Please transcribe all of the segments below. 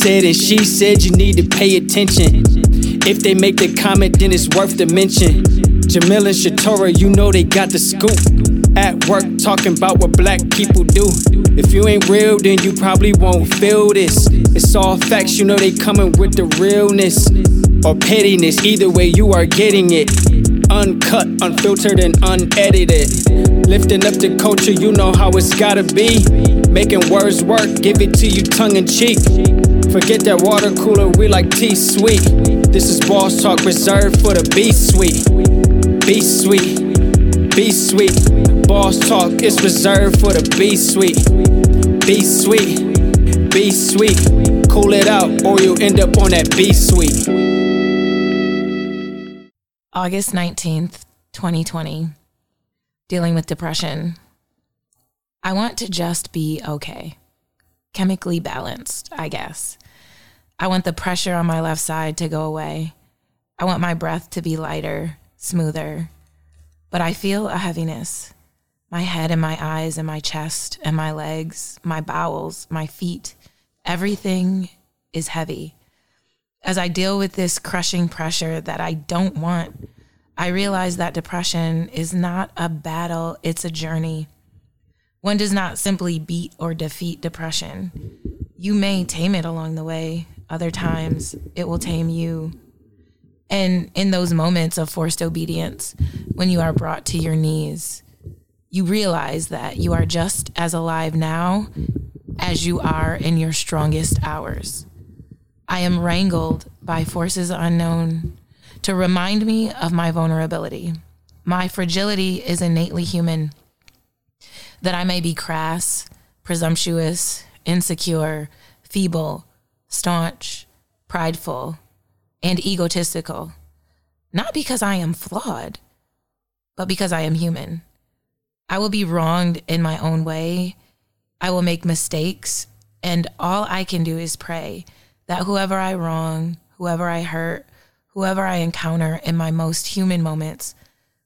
said and she said you need to pay attention. If they make the comment, then it's worth the mention. Jamil and Shatora, you know they got the scoop. At work, talking about what black people do. If you ain't real, then you probably won't feel this. It's all facts, you know they coming with the realness or pettiness. Either way, you are getting it. Uncut, unfiltered, and unedited. Lifting up the culture, you know how it's gotta be. Making words work, give it to you tongue in cheek. Forget that water cooler, we like tea sweet. This is boss talk reserved for the B sweet. Be sweet, be sweet. Boss talk is reserved for the B sweet. Be sweet, be sweet. Cool it out, or you'll end up on that B sweet. August 19th, 2020. Dealing with depression. I want to just be okay. Chemically balanced, I guess. I want the pressure on my left side to go away. I want my breath to be lighter, smoother. But I feel a heaviness. My head and my eyes and my chest and my legs, my bowels, my feet, everything is heavy. As I deal with this crushing pressure that I don't want, I realize that depression is not a battle, it's a journey. One does not simply beat or defeat depression. You may tame it along the way, other times it will tame you. And in those moments of forced obedience, when you are brought to your knees, you realize that you are just as alive now as you are in your strongest hours. I am wrangled by forces unknown to remind me of my vulnerability. My fragility is innately human. That I may be crass, presumptuous, insecure, feeble, staunch, prideful, and egotistical. Not because I am flawed, but because I am human. I will be wronged in my own way. I will make mistakes. And all I can do is pray that whoever I wrong, whoever I hurt, whoever I encounter in my most human moments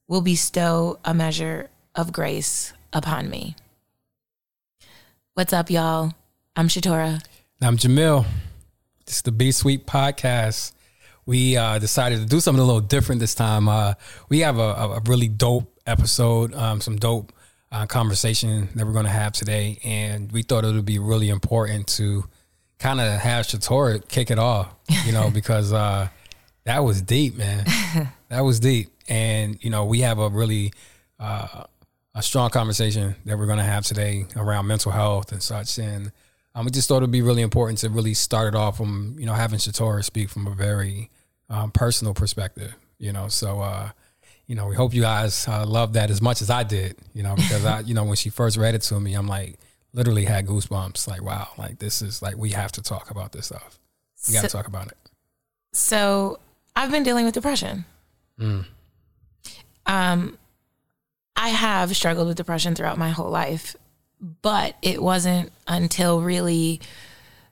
will bestow a measure of grace upon me. What's up, y'all? I'm Shatora. I'm Jamil. This is the B Sweet podcast. We uh, decided to do something a little different this time. Uh, we have a, a, really dope episode, um, some dope uh, conversation that we're going to have today, and we thought it would be really important to kind of have Shatora kick it off, you know, because uh, that was deep, man. that was deep, and you know, we have a really uh, a strong conversation that we're going to have today around mental health and such, and um, we just thought it'd be really important to really start it off from you know having Shatora speak from a very um, personal perspective, you know. So, uh, you know, we hope you guys uh, love that as much as I did, you know, because I, you know, when she first read it to me, I'm like, literally had goosebumps. Like, wow, like this is like we have to talk about this stuff. We got to so, talk about it. So, I've been dealing with depression. Mm. Um, I have struggled with depression throughout my whole life, but it wasn't until really.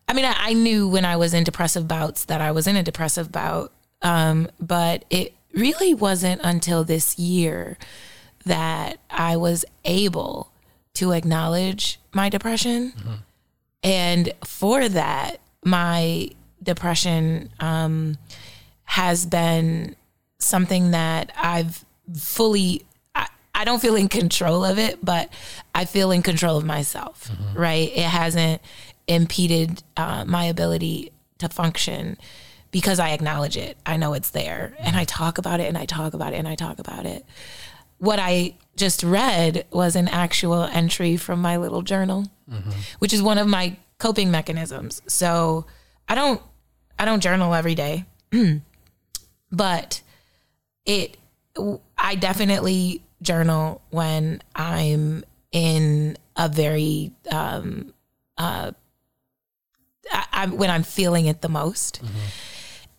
I mean, I, I knew when I was in depressive bouts that I was in a depressive bout, um, but it really wasn't until this year that I was able to acknowledge my depression. Mm-hmm. And for that, my depression um, has been something that I've fully, I, don't feel in control of it, but I feel in control of myself, mm-hmm. right? It hasn't impeded uh, my ability to function because I acknowledge it. I know it's there and I talk about it and I talk about it and I talk about it. What I just read was an actual entry from my little journal, mm-hmm. which is one of my coping mechanisms. So I don't I don't journal every day. but it I definitely journal when I'm in a very um uh I, I, when I'm feeling it the most. Mm-hmm.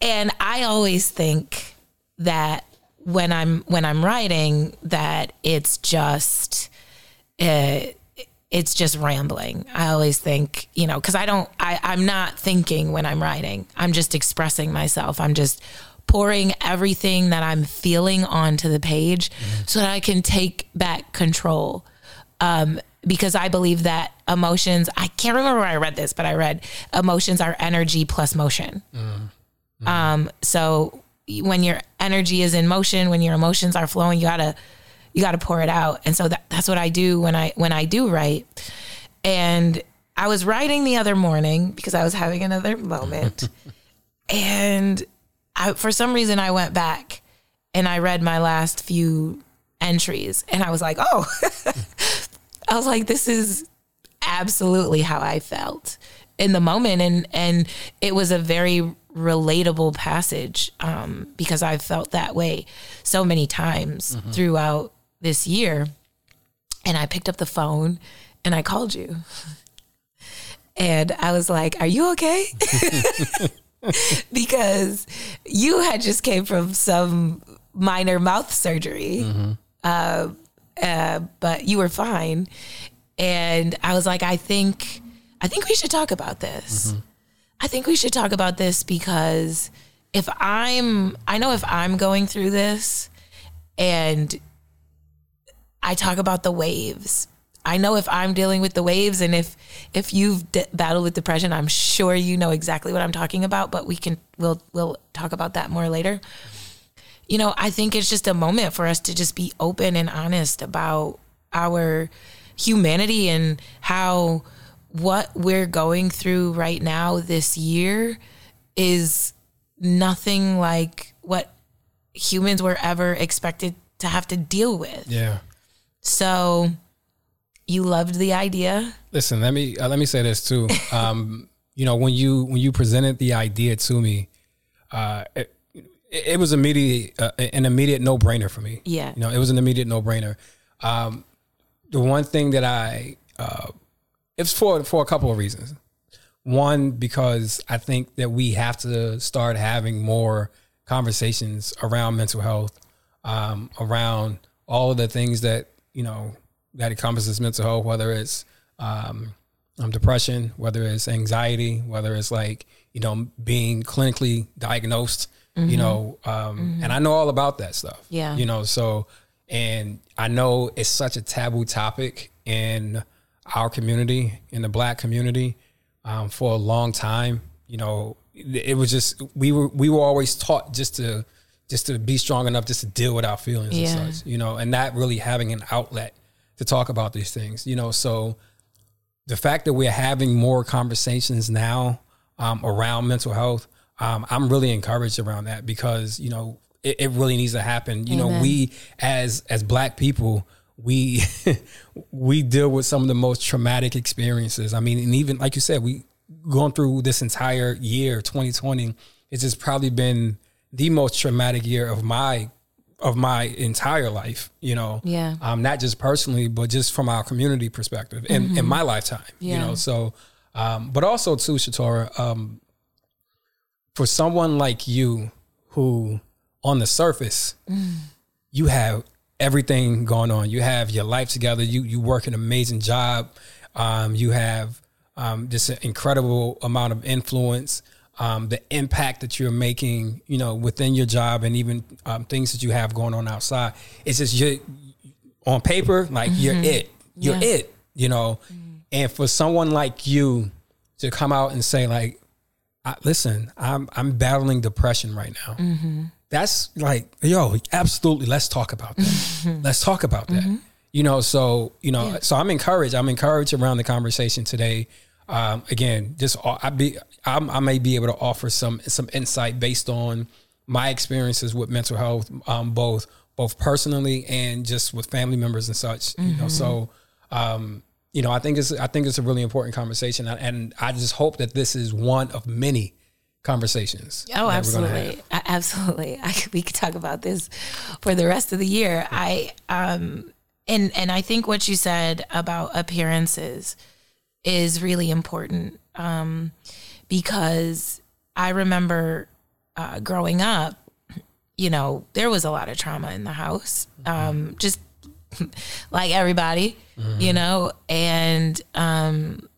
And I always think that when I'm when I'm writing that it's just uh, it's just rambling. I always think, you know, because I don't I, I'm not thinking when I'm writing. I'm just expressing myself. I'm just pouring everything that I'm feeling onto the page mm-hmm. so that I can take back control. Um, because I believe that emotions, I can't remember where I read this, but I read emotions are energy plus motion. Mm-hmm. Um, so when your energy is in motion, when your emotions are flowing, you gotta, you gotta pour it out. And so that, that's what I do when I, when I do write. And I was writing the other morning because I was having another moment. and I, for some reason, I went back and I read my last few entries and I was like, oh, I was like, this is absolutely how I felt in the moment. And, and it was a very relatable passage um, because I've felt that way so many times mm-hmm. throughout this year. And I picked up the phone and I called you. And I was like, Are you okay? because you had just came from some minor mouth surgery. Mm-hmm. Uh, uh, but you were fine. And I was like, I think, I think we should talk about this. Mm-hmm. I think we should talk about this because if I'm, I know if I'm going through this and I talk about the waves, I know if I'm dealing with the waves and if if you've battled with depression, I'm sure you know exactly what I'm talking about, but we can we'll we'll talk about that more later you know, I think it's just a moment for us to just be open and honest about our humanity and how what we're going through right now this year is nothing like what humans were ever expected to have to deal with. Yeah. So you loved the idea. Listen, let me uh, let me say this too. Um, you know, when you when you presented the idea to me, uh, it, it was immediate uh, an immediate no brainer for me. Yeah, you know, it was an immediate no brainer. Um, the one thing that I uh, it's for for a couple of reasons. One, because I think that we have to start having more conversations around mental health, um, around all of the things that you know that encompasses mental health, whether it's um, um, depression, whether it's anxiety, whether it's like you know being clinically diagnosed mm-hmm. you know, um, mm-hmm. and I know all about that stuff. Yeah. You know, so, and I know it's such a taboo topic in our community, in the black community, um, for a long time. You know, it was just, we were, we were always taught just to, just to be strong enough just to deal with our feelings yeah. and such, you know, and not really having an outlet to talk about these things, you know. So the fact that we're having more conversations now um, around mental health, um, I'm really encouraged around that because you know it, it really needs to happen. You Amen. know, we as as Black people, we we deal with some of the most traumatic experiences. I mean, and even like you said, we going through this entire year, 2020. It's just probably been the most traumatic year of my of my entire life, you know. Yeah. Um, not just personally, but just from our community perspective in, mm-hmm. in my lifetime. Yeah. You know, so um, but also too, Shatora, um, for someone like you who on the surface mm. you have everything going on you have your life together you you work an amazing job um, you have um, just an incredible amount of influence um, the impact that you're making you know within your job and even um, things that you have going on outside it's just you on paper like mm-hmm. you're it you're yeah. it you know mm. and for someone like you to come out and say like I, listen, I'm I'm battling depression right now. Mm-hmm. That's like, yo, absolutely. Let's talk about that. Mm-hmm. Let's talk about that. Mm-hmm. You know, so you know, yeah. so I'm encouraged. I'm encouraged around the conversation today. Um, again, just uh, I be I'm, i may be able to offer some some insight based on my experiences with mental health, um, both both personally and just with family members and such. You know, so mm-hmm. um, you know, I think it's I think it's a really important conversation, and I just hope that this is one of many conversations. Oh, absolutely, absolutely. I could, we could talk about this for the rest of the year. I um and and I think what you said about appearances is really important um because I remember uh, growing up, you know, there was a lot of trauma in the house. Um, just like everybody, mm-hmm. you know, and um,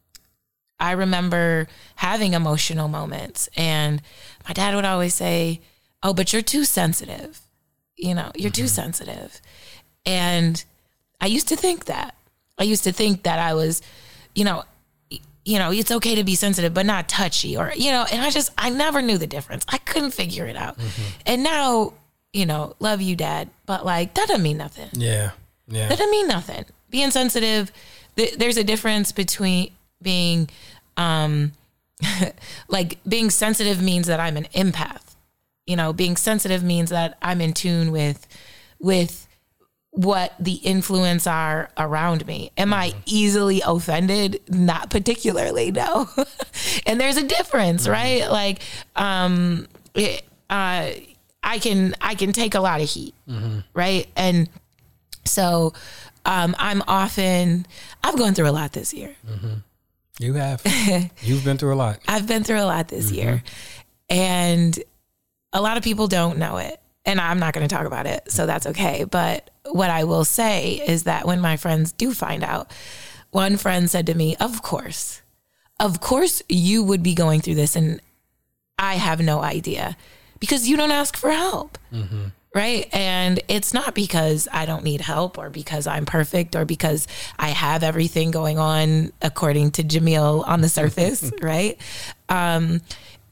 I remember having emotional moments, and my dad would always say, "Oh, but you're too sensitive." You know, you're mm-hmm. too sensitive. And I used to think that. I used to think that I was, you know, you know, it's okay to be sensitive, but not touchy or, you know, and I just, I never knew the difference. I couldn't figure it out. Mm-hmm. And now, you know, love you, dad, but like, that doesn't mean nothing. Yeah. Yeah. That doesn't mean nothing. Being sensitive, th- there's a difference between being, um, like being sensitive means that I'm an empath. You know, being sensitive means that I'm in tune with, with, what the influence are around me. Am I mm-hmm. easily offended? Not particularly, no. and there's a difference, mm-hmm. right? Like, um, it, uh, I can I can take a lot of heat, mm-hmm. right? And so, um, I'm often I've gone through a lot this year. Mm-hmm. You have. You've been through a lot. I've been through a lot this year, and a lot of people don't know it and I'm not going to talk about it, so that's okay. But what I will say is that when my friends do find out, one friend said to me, Of course, of course you would be going through this, and I have no idea because you don't ask for help. Mm-hmm. Right. And it's not because I don't need help or because I'm perfect or because I have everything going on according to Jamil on the surface. right. Um,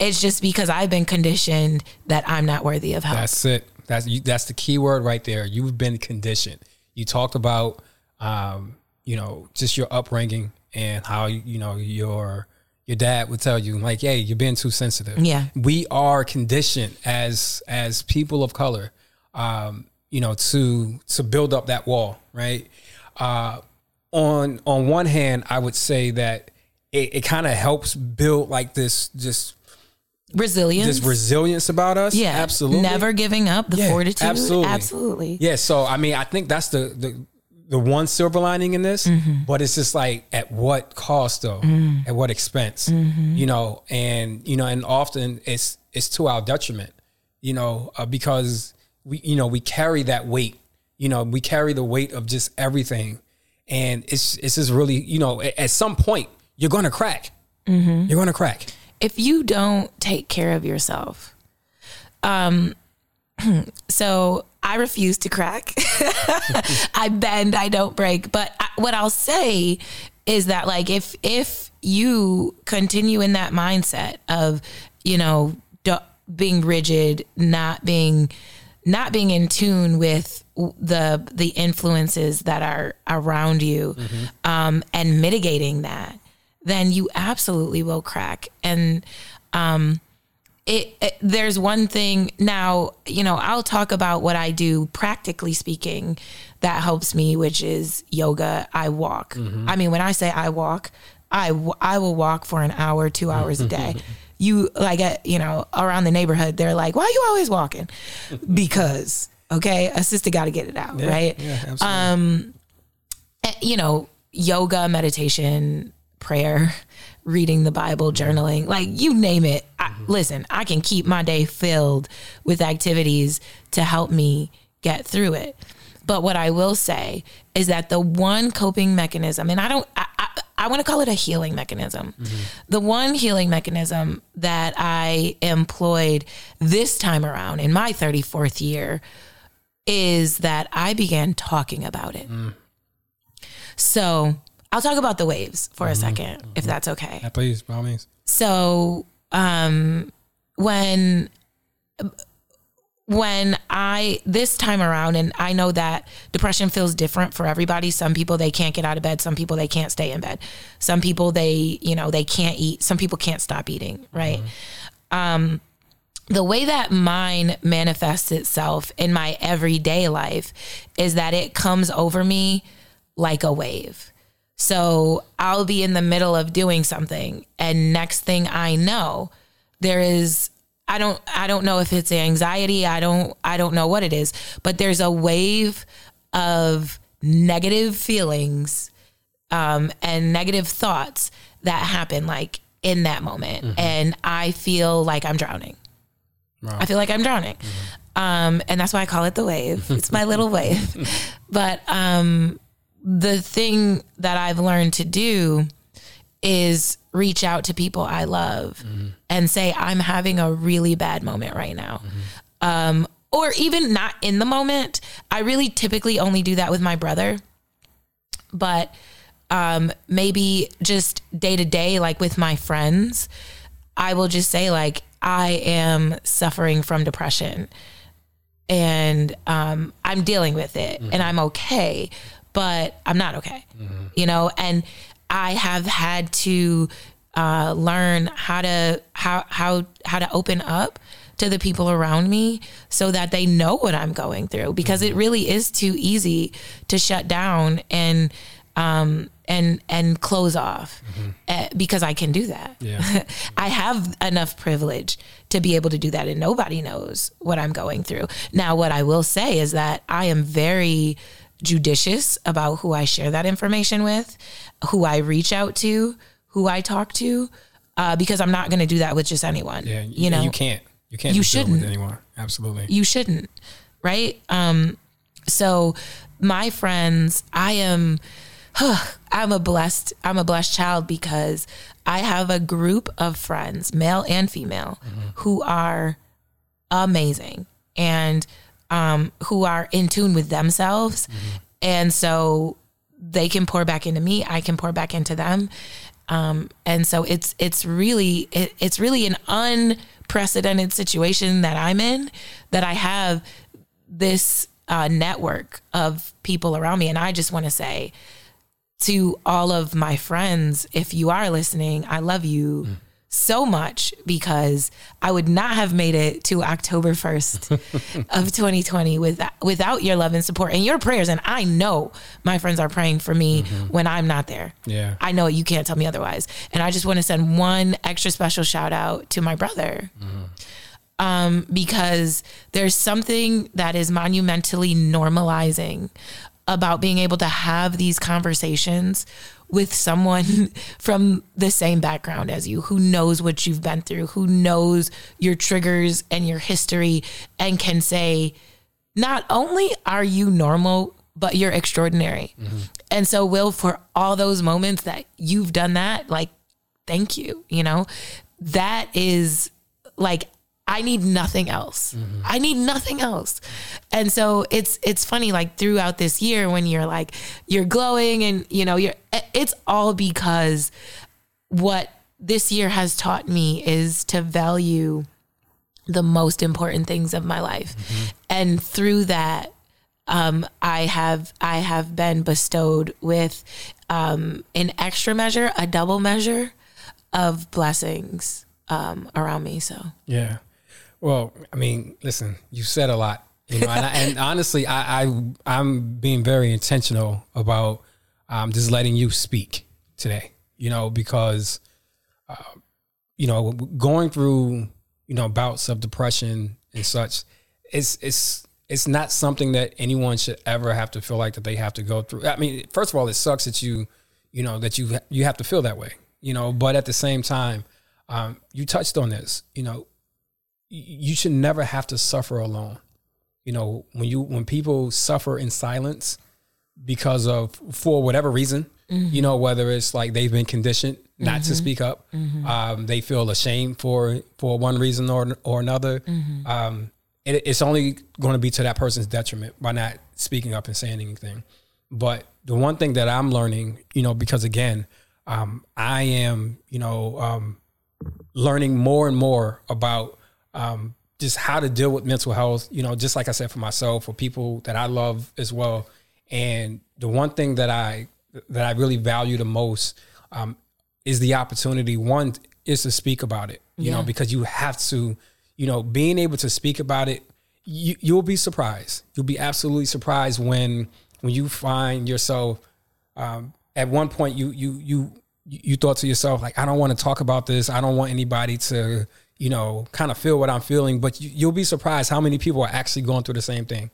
it's just because I've been conditioned that I'm not worthy of help. That's it. That's you, that's the key word right there. You've been conditioned. You talked about, um, you know, just your upbringing and how you know your your dad would tell you like, "Hey, you're being too sensitive." Yeah, we are conditioned as as people of color, um, you know, to to build up that wall, right? Uh, on on one hand, I would say that it, it kind of helps build like this just resilience? This resilience about us? Yeah. Absolutely. Never giving up the yeah, fortitude? absolutely. Absolutely. Yeah so i mean i think that's the the, the one silver lining in this mm-hmm. but it's just like at what cost though? Mm-hmm. at what expense? Mm-hmm. you know and you know and often it's it's to our detriment you know uh, because we you know we carry that weight you know we carry the weight of just everything. And it's it's just really you know at, at some point you're gonna crack. Mm-hmm. you're gonna crack if you don't take care of yourself, um, so I refuse to crack. I bend, I don't break. But I, what I'll say is that, like, if if you continue in that mindset of, you know, being rigid, not being not being in tune with the the influences that are around you, mm-hmm. um, and mitigating that, then you absolutely will crack. And um, it, it, there's one thing now, you know, I'll talk about what I do practically speaking that helps me, which is yoga. I walk. Mm-hmm. I mean, when I say I walk, I, I will walk for an hour, two hours a day. you like, uh, you know, around the neighborhood, they're like, why are you always walking? because, okay, a sister got to get it out, yeah, right? Yeah, absolutely. Um, eh, you know, yoga, meditation, prayer, reading the Bible, journaling, like you name it. I, mm-hmm. listen, I can keep my day filled with activities to help me get through it. But what I will say is that the one coping mechanism, and I don't, I, I, I want to call it a healing mechanism. Mm-hmm. The one healing mechanism that I employed this time around in my 34th year is that I began talking about it. Mm. So I'll talk about the waves for a 2nd mm-hmm. if that's okay. Yeah, please, by all means. So, um, when when I this time around, and I know that depression feels different for everybody. Some people they can't get out of bed. Some people they can't stay in bed. Some people they you know they can't eat. Some people can't stop eating. Right. Mm-hmm. Um, the way that mine manifests itself in my everyday life is that it comes over me like a wave. So I'll be in the middle of doing something and next thing I know, there is I don't I don't know if it's anxiety, I don't I don't know what it is, but there's a wave of negative feelings um, and negative thoughts that happen like in that moment mm-hmm. and I feel like I'm drowning. Wow. I feel like I'm drowning. Mm-hmm. Um, and that's why I call it the wave. It's my little wave. But um, the thing that I've learned to do is reach out to people I love mm-hmm. and say, I'm having a really bad moment right now. Mm-hmm. Um, or even not in the moment. I really typically only do that with my brother. But um, maybe just day to day, like with my friends, I will just say, like, I am suffering from depression and um, I'm dealing with it and I'm okay, but I'm not okay, you know? And I have had to uh, learn how to, how, how, how to open up to the people around me so that they know what I'm going through because it really is too easy to shut down and um and and close off uh, because I can do that. Yeah. I have enough privilege to be able to do that and nobody knows what I'm going through. Now what I will say is that I am very judicious about who I share that information with, who I reach out to, who I talk to uh, because I'm not going to do that with just anyone. Yeah, you know. you can't. You can't. You it with shouldn't. anyone. Absolutely. you shouldn't right um so my friends i am i'm a blessed i'm a blessed child because i have a group of friends male and female who are amazing and um who are in tune with themselves. And so they can pour back into me i can pour back into them. Um, and so it's it's really it, it's really an unprecedented situation that I'm in that I have this uh, network of people around me, and I just want to say to all of my friends, if you are listening, I love you so much because I would not have made it to October 1st of 2020 without, without your love and support and your prayers. And I know my friends are praying for me when I'm not there. Yeah. I know you can't tell me otherwise. And I just want to send one extra special shout out to my brother. Um, because there's something that is monumentally normalizing about being able to have these conversations with someone from the same background as you who knows what you've been through, who knows your triggers and your history and can say, not only are you normal, but you're extraordinary. Mm-hmm. And so, Will, for all those moments that you've done that, like, thank you. You know, that is like, I need nothing else. I need nothing else. And so it's it's funny like throughout this year when you're like you're glowing and you know you're it's all because what this year has taught me is to value the most important things of my life. And through that um, I have I have been bestowed with um, an extra measure, a double measure of blessings um, around me. So Yeah. Well, I mean, listen, you said a lot, you know, and, I, and honestly, I, I I'm being very intentional about um, just letting you speak today, you know, because uh, you know going through you know bouts of depression and such, it's it's it's not something that anyone should ever have to feel like that they have to go through. I mean, first of all, it sucks that you you know that you you have to feel that way, you know, but at the same time, um, you touched on this, you know you should never have to suffer alone. You know, when you when people suffer in silence because of for whatever reason, you know, whether it's like they've been conditioned not to speak up, um, they feel ashamed for for one reason or or another. Um, it, it's only going to be to that person's detriment by not speaking up and saying anything. But the one thing that I'm learning, you know, because again, um, I am, you know, um, learning more and more about um, just how to deal with mental health. You know, just like I said for myself, for people that I love as well. And the one thing that I that I really value the most um, is the opportunity. One is to speak about it. You know, because you have to. You know, being able to speak about it, you, you'll be surprised. You'll be absolutely surprised when when you find yourself um, at one point you you you you thought to yourself like I don't want to talk about this. I don't want anybody to you know kind of feel what I'm feeling. But you, you'll be surprised how many people are actually going through the same thing.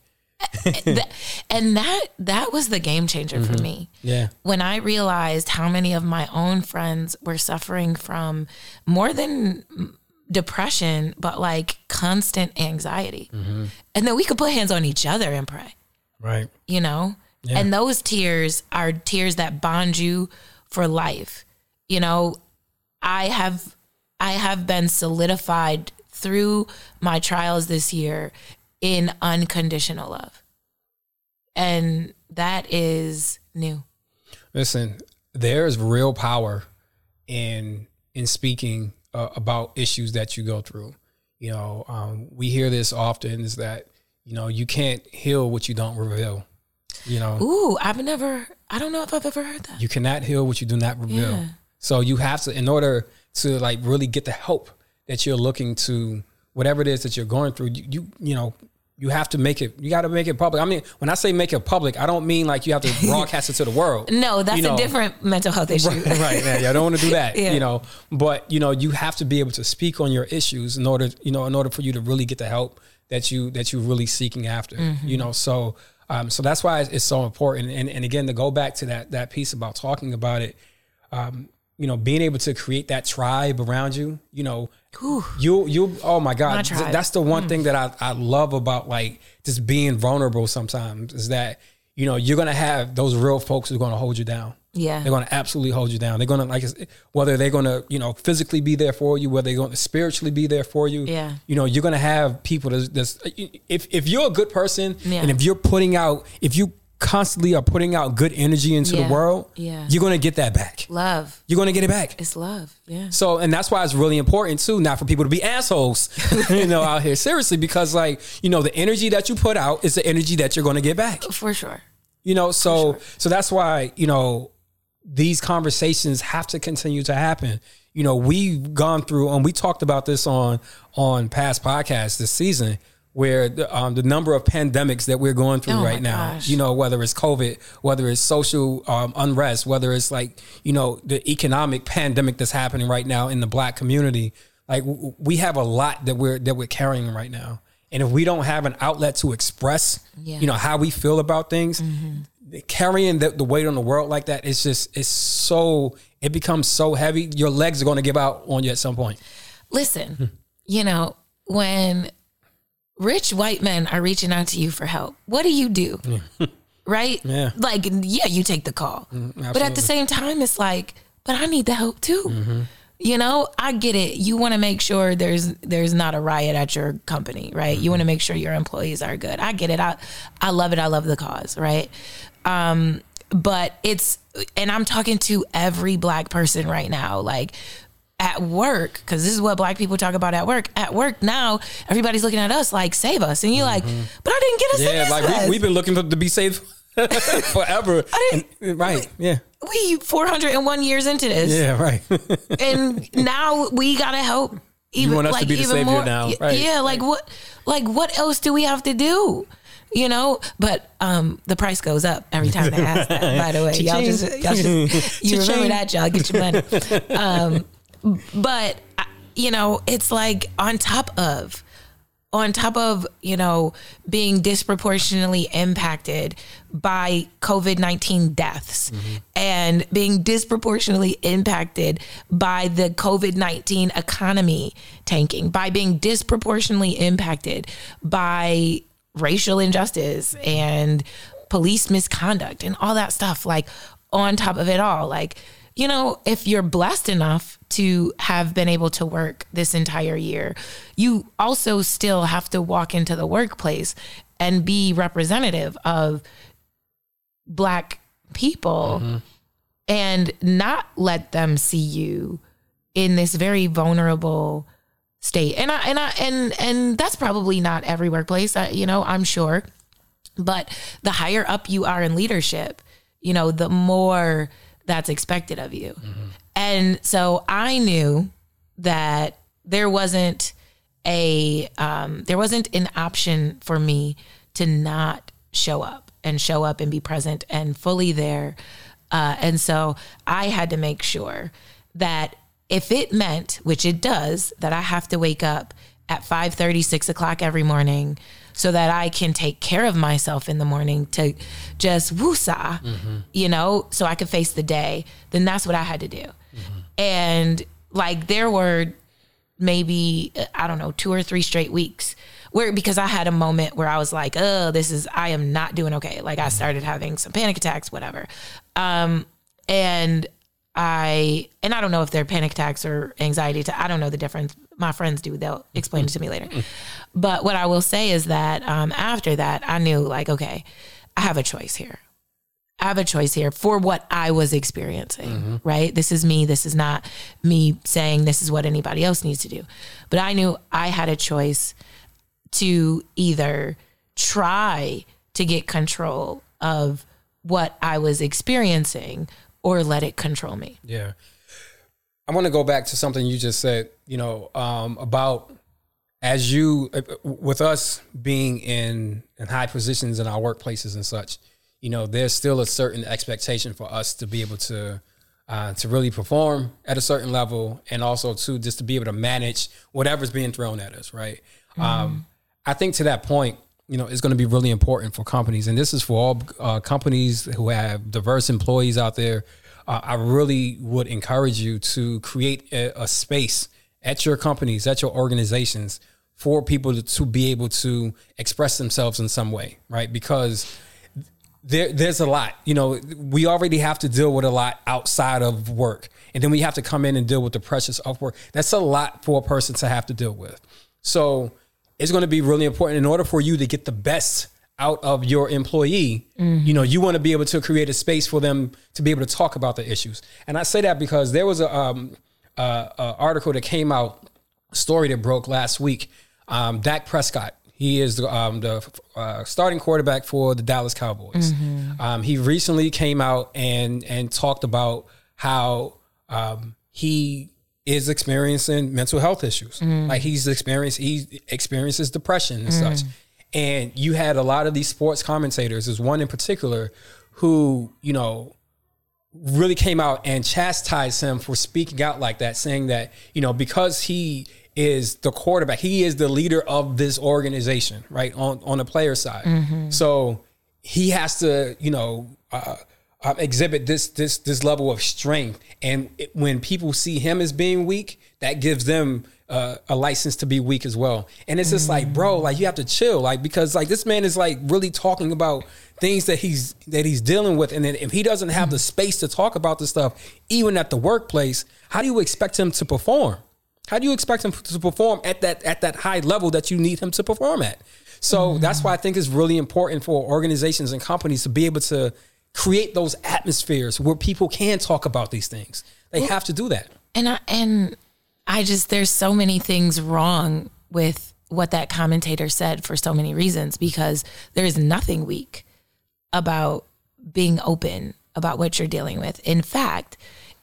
And that that was the game changer for mm-hmm. me. Yeah. When I realized how many of my own friends were suffering from more than depression, but like constant anxiety. Mm-hmm. And then we could put hands on each other and pray, Right. you know? And those tears are tears that bond you for life. You know, I have I have been solidified through my trials this year in unconditional love. And that is new. Listen, there is real power in in speaking uh, about issues that you go through. You know, um, we hear this often is that you know you can't heal what you don't reveal. You know, Ooh, I've never. I don't know if I've ever heard that. you cannot heal what you do not reveal. Yeah. So you have to, in order to like really get the help that you're looking to, whatever it is that you're going through, you you, you know. You have to make it. You got to make it public. I mean, when I say make it public, I don't mean like you have to broadcast it to the world. No, that's You know, a different mental health issue. right yeah, i don't want to do that Yeah. you know but you know you have to be able to speak on your issues in order you know in order for you to really get the help that you that you're really seeking after Mm-hmm. you know so um so that's why it's, it's so important and and again to go back to that that piece about talking about it um you know being able to create that tribe around you you know you you oh my god. Mm. that's the one thing that I, I love about like just being vulnerable sometimes is that you know you're gonna have those real folks who are gonna hold you down Yeah. they're going to absolutely hold you down. They're going to like whether they're going to you know physically be there for you, whether they're going to spiritually be there for you. Yeah. you know you're going to have people that's, that's if if you're a good person Yeah. and if you're putting out if you constantly are putting out good energy into Yeah. the world, Yeah. you're going to get that back. Love. You're going to get it back. It's love. Yeah. So, and that's why it's really important too, not for people to be assholes, you know, out here seriously, because like, you know, the energy that you put out is the energy that you're going to get back For sure. you know so so that's why you know these conversations have to continue to happen you know we've gone through and we talked about this on on past podcasts this season where the, um, the number of pandemics that we're going through Oh right now gosh. you know whether it's covid whether it's social um, unrest whether it's like you know the economic pandemic that's happening right now in the black community like w- we have a lot that we're that we're carrying right now and if we don't have an outlet to express Yeah. you know how we feel about things carrying the, the weight on the world like that it's just it's so it becomes so heavy your legs are going to give out on you at some point Listen, you know, when rich white men are reaching out to you for help, what do you do? right? Yeah. Like, yeah, you take the call. Mm, but at the same time, it's like, but I need the help too. Mm-hmm. You know, I get it. You want to make sure there's there's not a riot at your company, right? You mm-hmm. want to make sure your employees are good. I get it. I I love it. I love the cause, right? Um, but it's and I'm talking to every black person right now, like at work, because this is what black people talk about at work. At work now, everybody's looking at us like, save us. And you're like, but I didn't get us yeah like we, we've been looking for, to be safe forever I And- right yeah we 401 years into this. yeah right and now we gotta help. Even, want us to be the savior more. now, right, Yeah, like what, like what else do we have to do? You know, but um, the price goes up every time they ask that. By the way, y'all just, y'all just you remember that, y'all get your money. Um, but you know, it's like on top of on top of you know being disproportionately impacted by covid-19 deaths mm-hmm. and being disproportionately impacted by the covid-19 economy tanking by being disproportionately impacted by racial injustice and police misconduct and all that stuff like on top of it all like you know, if you're blessed enough to have been able to work this entire year, you also still have to walk into the workplace and be representative of black people and not let them see you in this very vulnerable state. And I and I and and that's probably not every workplace, uh, you know, I'm sure. But the higher up you are in leadership, you know, the more that's expected of you. And so I knew that there wasn't a um, there wasn't an option for me to not show up and show up and be present and fully there. Uh, and so I had to make sure that if it meant, which it does, that I have to wake up at 5 6 o'clock every morning so that I can take care of myself in the morning to just woosah, mm-hmm. you know, so I could face the day, then that's what I had to do. Mm-hmm. And like there were maybe, I don't know, two or three straight weeks where because I had a moment where I was like, oh, this is, I am not doing okay. Like I mm-hmm. started having some panic attacks, whatever. Um, and I, and I don't know if they're panic attacks or anxiety attack. I don't know the difference. My friends do. They'll explain it to me later. But what I will say is that um, after that, I knew like, okay, I have a choice here. I have a choice here for what I was experiencing, right? This is me. This is not me saying this is what anybody else needs to do. But I knew I had a choice to either try to get control of what I was experiencing or let it control me. Yeah. I want to go back to something you just said, you know, um, about as you, uh, with us being in, in high positions in our workplaces and such, you know, there's still a certain expectation for us to be able to, uh, to really perform at a certain level and also to just to be able to manage whatever's being thrown at us, right? Um, I think to that point, you know, it's going to be really important for companies, and this is for all uh, companies who have diverse employees out there. Uh, I really would encourage you to create a, a space at your companies, at your organizations, for people to, to be able to express themselves in some way, right? Because there, there's a lot. You know, we already have to deal with a lot outside of work, and then we have to come in and deal with the pressures of work. That's a lot for a person to have to deal with. So it's going to be really important in order for you to get the best out of your employee. You know, you want to be able to create a space for them to be able to talk about the issues. And I say that because there was a, um, uh, a article that came out, story that broke last week. Um, Dak Prescott. He is the, um, the uh, starting quarterback for the Dallas Cowboys. Um, he recently came out and and talked about how um, he is experiencing mental health issues. Mm-hmm. Like he's experienced he experiences depression and mm-hmm. such. And you had a lot of these sports commentators. There's one in particular who, you know, really came out and chastised him for speaking out like that, saying that, you know, because he is the quarterback, he is the leader of this organization, right? On on the player side. Mm-hmm. So he has to, you know, uh, uh, exhibit this this this level of strength. And it, when people see him as being weak, that gives them uh, a license to be weak as well. And it's just like, bro, like you have to chill, like because like this man is like really talking about things that he's that he's dealing with, and then if he doesn't have the space to talk about this stuff, even at the workplace, how do you expect him to perform? How do you expect him to perform at that at that high level that you need him to perform at? So that's why I think it's really important for organizations and companies to be able to create those atmospheres where people can talk about these things. They have to do that. And I and I just there's so many things wrong with what that commentator said for so many reasons because there is nothing weak about being open about what you're dealing with. In fact,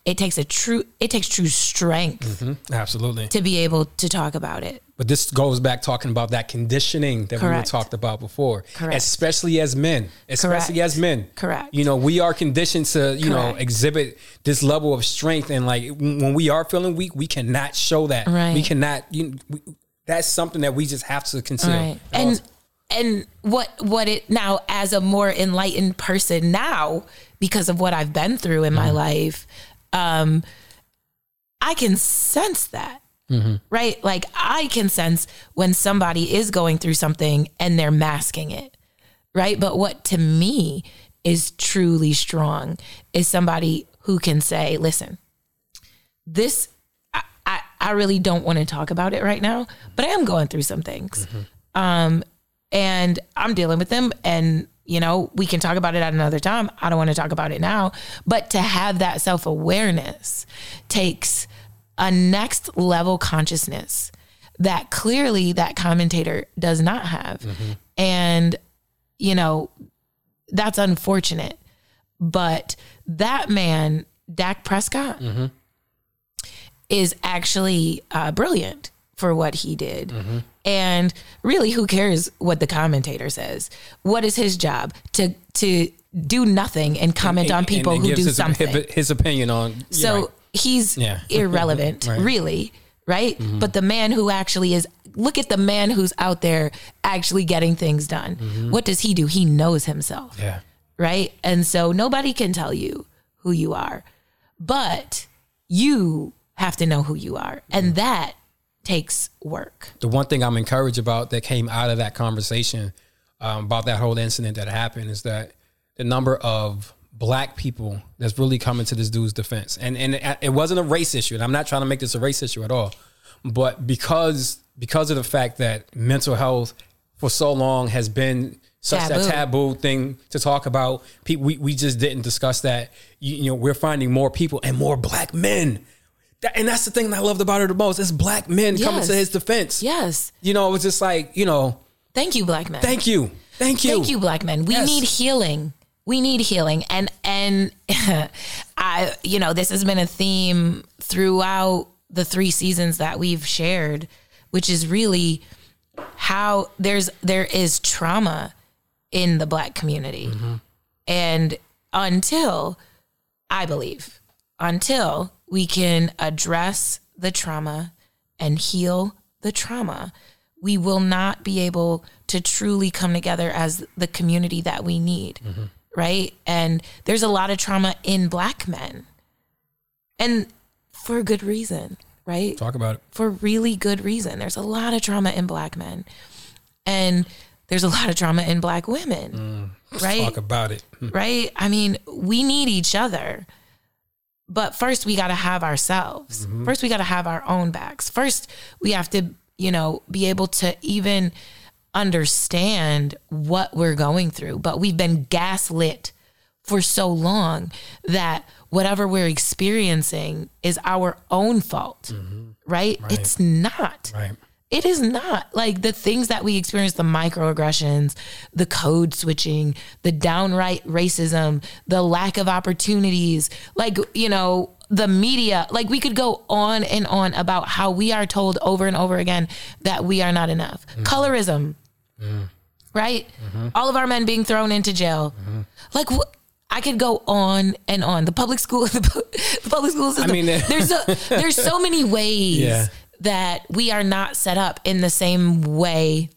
it takes a true it takes true strength mm-hmm. Absolutely. to be able to talk about it. But this goes back talking about that conditioning that we were talked about before, Correct. especially as men, especially Correct. as men. Correct. You know, we are conditioned to, you know, exhibit this level of strength, and like when we are feeling weak, we cannot show that. Right. We cannot. You, we, that's something that we just have to consider. Right. And and what what it now as a more enlightened person now because of what I've been through in my mm-hmm. life, um, I can sense that. Right? Like I can sense when somebody is going through something and they're masking it. Right? But what to me is truly strong is somebody who can say, listen, this I, I, I really don't want to talk about it right now, but I am going through some things. Um, and I'm dealing with them and you know, we can talk about it at another time. I don't want to talk about it now, but to have that self-awareness takes a next level consciousness that clearly that commentator does not have. Mm-hmm. And you know, that's unfortunate. But that man, Dak Prescott, mm-hmm. is actually uh, brilliant for what he did. Mm-hmm. And really, who cares what the commentator says? What is his job to to do nothing and comment on And- people and who do his, something? His opinion on. So right. he's Yeah. irrelevant, Right. really, right? Mm-hmm. But the man who actually is look at the man who's out there actually getting things done. Mm-hmm. What does he do? He knows himself, yeah. right? And so nobody can tell you who you are, but you have to know who you are, and mm-hmm. that takes work. the one thing I'm encouraged about that came out of that conversation um, about that whole incident that happened is that the number of black people that's really coming to this dude's defense, and and it, it wasn't a race issue, and I'm not trying to make this a race issue at all, but because because of the fact that mental health for so long has been such Taboo. a taboo thing to talk about. People, we, we just didn't discuss that. You, you know, we're finding more people and more black men. That, and that's the thing that I loved about her the most. It's black men coming to his defense. Yes. You know, it was just like, you know, Thank you, black men. thank you. Thank you. Thank you, black men. We Yes. need healing. We need healing. And and I you know, this has been a theme throughout the three seasons that we've shared, which is really how there's there is trauma in the black community. Mm-hmm. And until I believe, until we can address the trauma and heal the trauma, we will not be able to truly come together as the community that we need. Right. And there's a lot of trauma in black men. And for a good reason, right? Talk about it. for really good reason. There's a lot of trauma in black men. And there's a lot of trauma in black women. Mm, right? Talk about it. right? I mean, we need each other. But first, we got to have ourselves. Mm-hmm. First, we got to have our own backs. First, we have to, you know, be able to even understand what we're going through. But we've been gaslit for so long that whatever we're experiencing is our own fault, mm-hmm. right? It's not. Right. It is not like the things that we experience the microaggressions, the code switching, the downright racism, the lack of opportunities, like, you know, the media. Like, we could go on and on about how we are told over and over again that we are not enough. Mm-hmm. Colorism, mm-hmm. right? Mm-hmm. All of our men being thrown into jail. Like, what? I could go on and on. The public school, the, the public school system. mean, there's a, there's so many ways Yeah. That we are not set up in the same way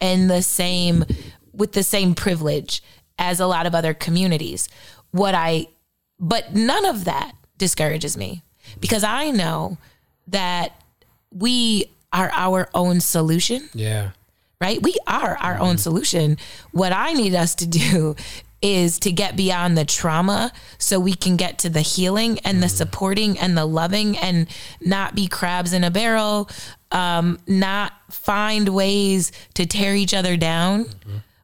and the same with the same privilege as a lot of other communities. What I but none of that discourages me because I know that we are our own solution Yeah. right? We are our own solution. What I need us to do is to get beyond the trauma so we can get to the healing and the supporting and the loving and not be crabs in a barrel, um, not find ways to tear each other down,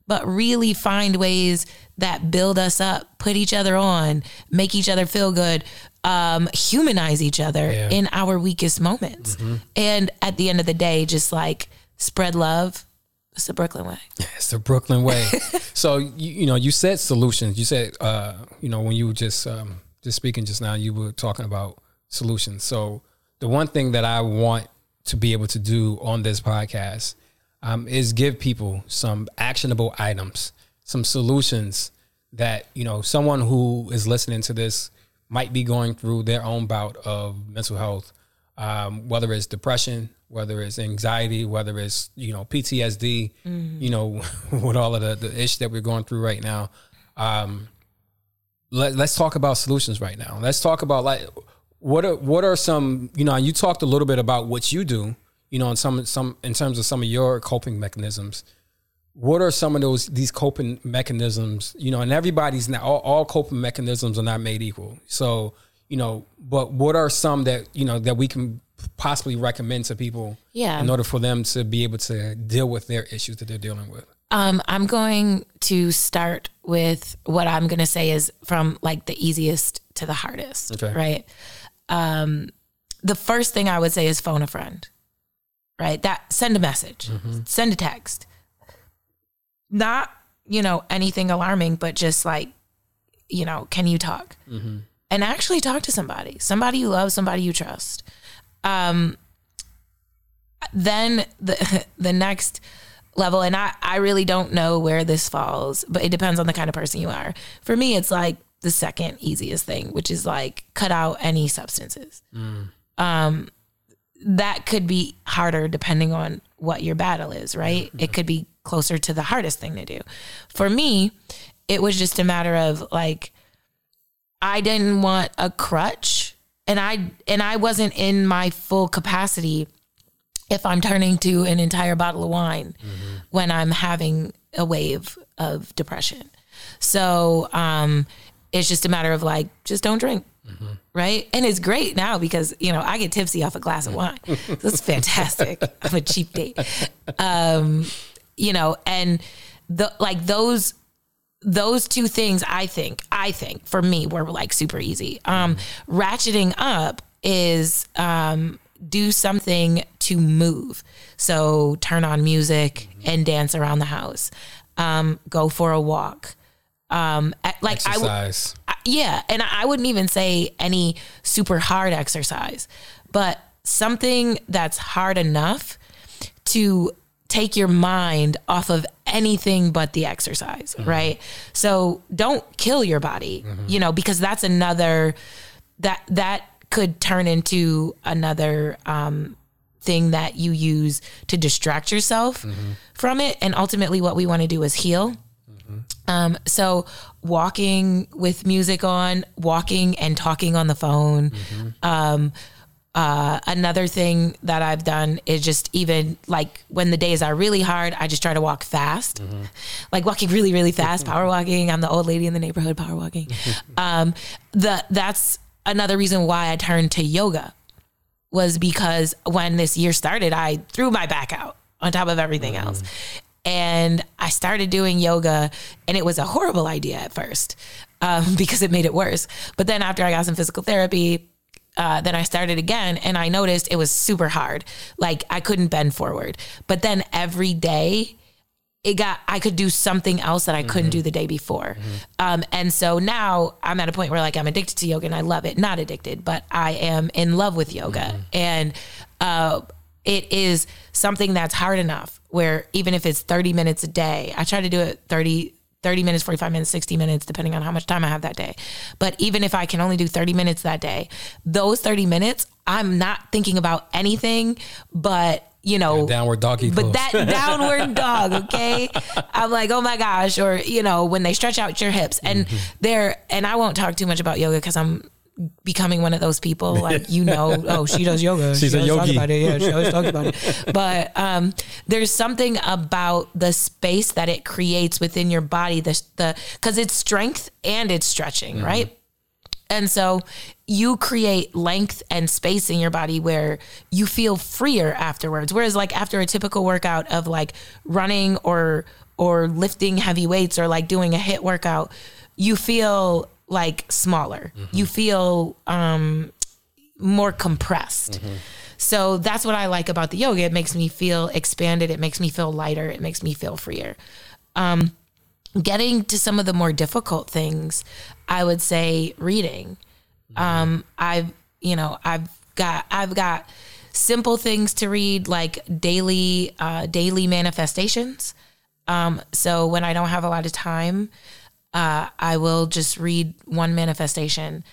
but really find ways that build us up, put each other on, make each other feel good, um, humanize each other Yeah. in our weakest moments. And at the end of the day, just like spread love. It's the Brooklyn way. It's the Brooklyn way. so you, you know, you said solutions. You said uh, you know when you were just um, just speaking just now, you were talking about solutions. So the one thing that I want to be able to do on this podcast um, is give people some actionable items, some solutions that you know someone who is listening to this might be going through their own bout of mental health, um, whether it's depression, whether it's anxiety, whether it's you know PTSD, you know, with all of the the ish that we're going through right now. Um, let, let's talk about solutions right now. Let's talk about like what are what are some you know you talked a little bit about what you do you know in some some in terms of some of your coping mechanisms what are some of those these coping mechanisms you know and everybody's not all, all coping mechanisms are not made equal so you know but what are some that you know that we can possibly recommend to people Yeah. in order for them to be able to deal with their issues that they're dealing with Um, I'm going to start with what I'm going to say is from like the easiest to the hardest. Okay. Right. Um, the first thing I would say is phone a friend. Right. That send a message, send a text. Not, you know, anything alarming, but just like, you know, can you talk? And actually talk to somebody, somebody you love, somebody you trust. Um, then the the next level and I, I really don't know where this falls but it depends on the kind of person you are. For me it's like the second easiest thing which is like cut out any substances. Um that could be harder depending on what your battle is right? It could be closer to the hardest thing to do. For me it was just a matter of like i didn't want a crutch and i and i wasn't in my full capacity if I'm turning to an entire bottle of wine when I'm having a wave of depression. So um, it's just a matter of like, just don't drink. Right. And it's great now because, you know, I get tipsy off a glass of wine. That's fantastic. I'm a cheap date. Um, you know, and the like those those two things I think I think for me were like super easy. Um ratcheting up is um do something to move. So turn on music and dance around the house. Um go for a walk. Um like I would Exercise. I- yeah, and I wouldn't even say any super hard exercise, but something that's hard enough to take your mind off of anything but the exercise, right? So don't kill your body, you know, because that's another that that could turn into another um thing that you use to distract yourself from it and ultimately what we want to do is heal. Um, so walking with music on, walking and talking on the phone. Um, uh, another thing that I've done is just even like when the days are really hard, I just try to walk fast, like walking really, really fast, power walking. I'm the old lady in the neighborhood power walking. um, the that's another reason why I turned to yoga was because when this year started, I threw my back out on top of everything else. And I started doing yoga, and it was a horrible idea at first um, because it made it worse. But then after I got some physical therapy, uh, then I started again, and I noticed it was super hard. Like I couldn't bend forward. But then every day, it got I could do something else that I couldn't do the day before. Um, and so now I'm at a point where like I'm addicted to yoga and I love it. Not addicted, but I am in love with yoga. And uh, it is something that's hard enough where even if it's 30 minutes a day, I try to do it 30 30 minutes, 45 minutes, 60 minutes, depending on how much time I have that day. But even if I can only do 30 minutes that day, those 30 minutes, I'm not thinking about anything but, you know, Downward doggy but that downward dog, okay? I'm like, oh my gosh, or you know, when they stretch out your hips, and Mm-hmm. they're and I won't talk too much about yoga because I'm becoming one of those people like you know oh she does yoga She's she a yogi. about it yeah she always talks about it but um there's something about the space that it creates within your body the the because it's strength and it's stretching Mm-hmm. right and so you create length and space in your body where you feel freer afterwards. Whereas like after a typical workout of like running or or lifting heavy weights or like doing a HIIT workout, you feel like smaller. You feel um more compressed. So that's what I like about the yoga. It makes me feel expanded. It makes me feel lighter. It makes me feel freer getting to some of the more difficult things, I would say reading. Um, I've, you know, I've got, I've got simple things to read like daily, uh, daily manifestations. Um, so when I don't have a lot of time, uh, I will just read one manifestation,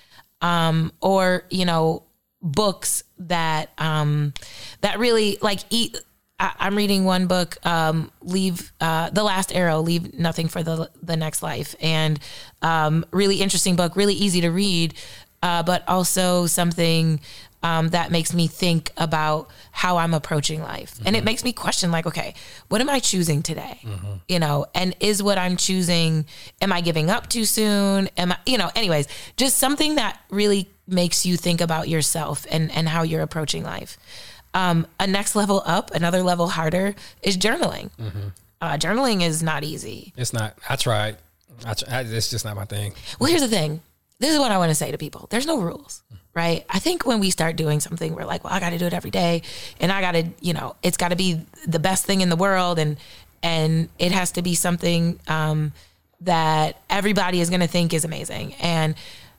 um, or you know, books that um, that really like eat. I, I'm reading one book, um, leave uh, the last arrow, leave nothing for the the next life, and um, really interesting book, really easy to read, uh, but also something um, that makes me think about how I'm approaching life. And it makes me question, like, okay, what am I choosing today? You know, and is what I'm choosing, am I giving up too soon? Am I, you know, anyways, just something that really makes you think about yourself and, and how you're approaching life. Um, a next level up, another level harder is journaling. Uh, journaling is not easy. It's not. I tried. I I, it's just not my thing. Well, here's the thing. This is what I want to say to people. There's no rules, right? I think when we start doing something, we're like, well, I got to do it every day, and I got to, you know, it's got to be the best thing in the world, and and it has to be something um, that everybody is going to think is amazing. And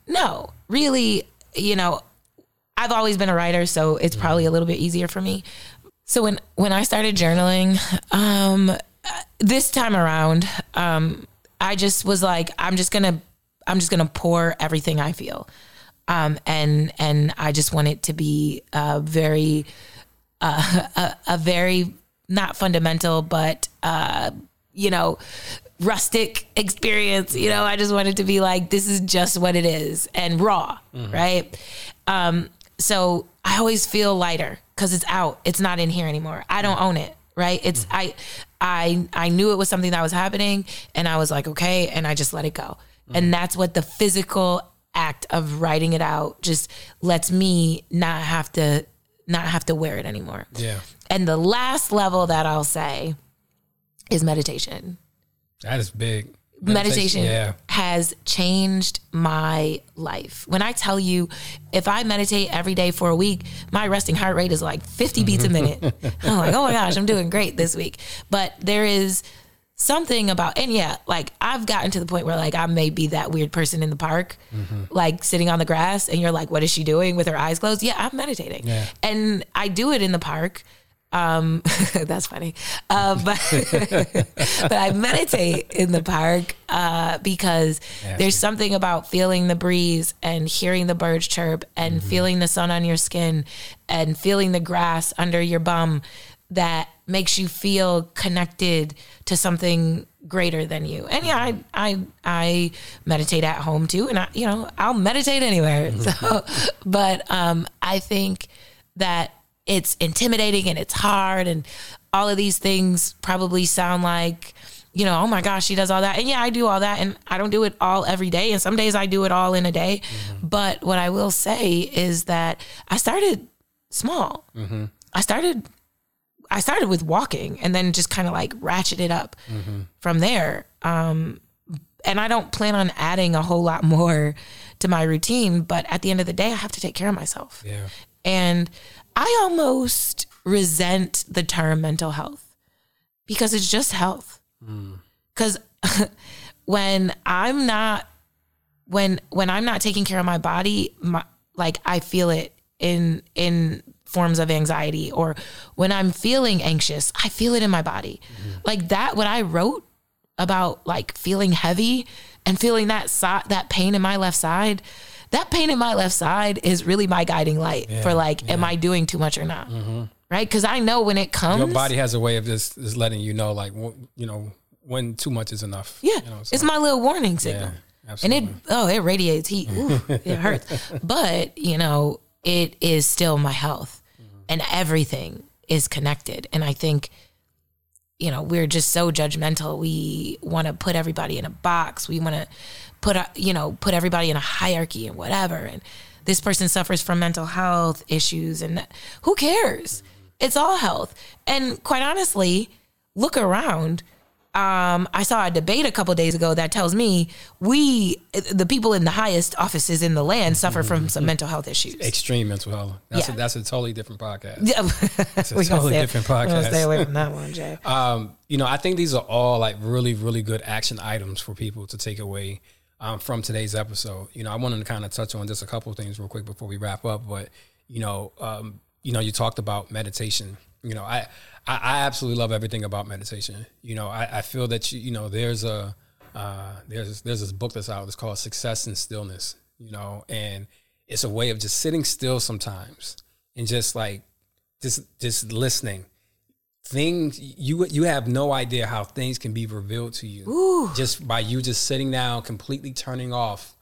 no, really, you know, I've always been a writer, so it's probably a little bit easier for me. So when when I started journaling, um, this time around, um, I just was like, I'm just gonna, I'm just gonna pour everything I feel, um, and and I just want it to be a very, uh, a, a very not fundamental, but uh, you know, rustic experience. You know, I just want it to be like this is just what it is and raw, right? Um, so I always feel lighter because it's out. It's not in here anymore. I don't own it, right? It's I I I knew it was something that was happening and I was like, okay, and I just let it go. And that's what the physical act of writing it out just lets me not have to not have to wear it anymore. Yeah. And the last level that I'll say is meditation. That is big. meditation Yeah. has changed my life. When I tell you, if I meditate every day for a week, my resting heart rate is like 50 beats a minute. I'm like, oh my gosh, I'm doing great this week. But there is something about, and yeah, like I've gotten to the point where like I may be that weird person in the park, like sitting on the grass, and you're like, what is she doing with her eyes closed? Yeah, I'm meditating. Yeah. And I do it in the park. Um, that's funny. Uh, but but I meditate in the park uh, because Yeah, there's something about feeling the breeze and hearing the birds chirp and Mm-hmm. feeling the sun on your skin and feeling the grass under your bum that makes you feel connected to something greater than you. And yeah, I I I meditate at home too, and I you know I'll meditate anywhere. So, but um, I think that it's intimidating and it's hard and all of these things probably sound like you know oh my gosh she does all that. And yeah i do all that and i don't do it all every day. And some days i do it all in a day. But what i will say is that i started small. I started i started with walking and then just kind of like ratcheted up from there um and I don't plan on adding a whole lot more to my routine, but at the end of the day, I have to take care of myself. Yeah. And I almost resent the term mental health because it's just health. Because when I'm not when when I'm not taking care of my body, my, like I feel it in in forms of anxiety or when I'm feeling anxious, I feel it in my body. Mm-hmm. Like that what I wrote about like feeling heavy and feeling that si- that pain in my left side, that pain in my left side is really my guiding light for like am I doing too much or not? Mm-hmm. Right? Cuz I know when it comes Your body has a way of just, just letting you know, like, you know, when too much is enough. Yeah, You know, so- it's my little warning signal. Yeah, and it oh, it radiates heat. Ooh, it hurts. But, you know, it is still my health. And everything is connected. And I think you know, we're just so judgmental. We want to put everybody in a box. We want to put you know, put everybody in a hierarchy and whatever. And this person suffers from mental health issues and who cares? It's all health. And quite honestly, look around um, I saw a debate a couple days ago that tells me we, the people in the highest offices in the land, suffer from some mental health issues. Extreme mental health. That's, Yeah. a, that's a totally different podcast. Yeah, It's a totally stay- different podcast. Stay away from that one, Jay. Um, you know, I think these are all like really, really good action items for people to take away um, from today's episode. You know, I wanted to kind of touch on just a couple of things real quick before we wrap up. But you know, um, you know, you talked about meditation. You know, I, I I absolutely love everything about meditation. You know, I, I feel that you you know there's a uh, there's there's this book that's out. It's called Success in Stillness. You know, and it's a way of just sitting still sometimes and just like just just listening things you you have no idea how things can be revealed to you just by you just sitting down completely turning off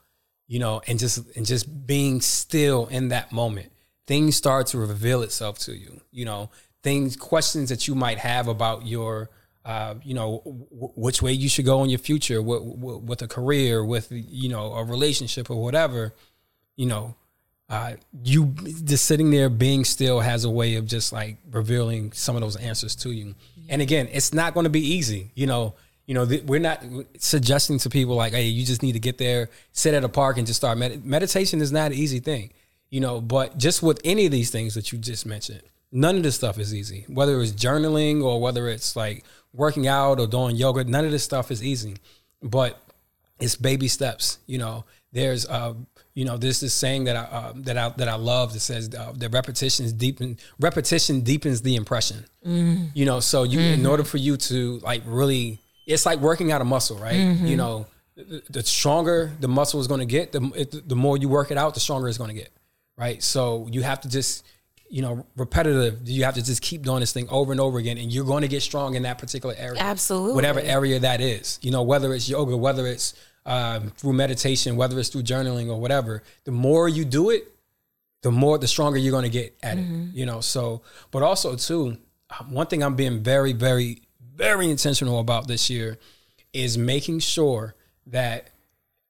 you know and just and just being still in that moment things start to reveal itself to you you know things questions that you might have about your uh, you know w- which way you should go in your future with, with, with a career with you know a relationship or whatever you know uh, you just sitting there being still has a way of just like revealing some of those answers to you. And again, it's not going to be easy. You know, you know, th- we're not suggesting to people like, hey, you just need to get there, sit at a park, and just start med- meditation. Is not an easy thing, you know. But just with any of these things that you just mentioned, none of this stuff is easy. Whether it's journaling or whether it's like working out or doing yoga, none of this stuff is easy. But it's baby steps. You know, there's uh, you know, there's this saying that I uh, that I that I love that says uh, that repetition is deepen repetition deepens the impression. You know, so you in order for you to like really, it's like working out a muscle, right? You know, the, the stronger the muscle is going to get, the it, the more you work it out, the stronger it's going to get, right? So you have to just you know repetitive you have to just keep doing this thing over and over again and you're going to get strong in that particular area. Absolutely. whatever area that is. You know whether it's yoga whether it's um, through meditation whether it's through journaling or whatever the more you do it the more the stronger you're going to get at it you know? So but also too um, one thing i'm being very very very intentional about this year is making sure that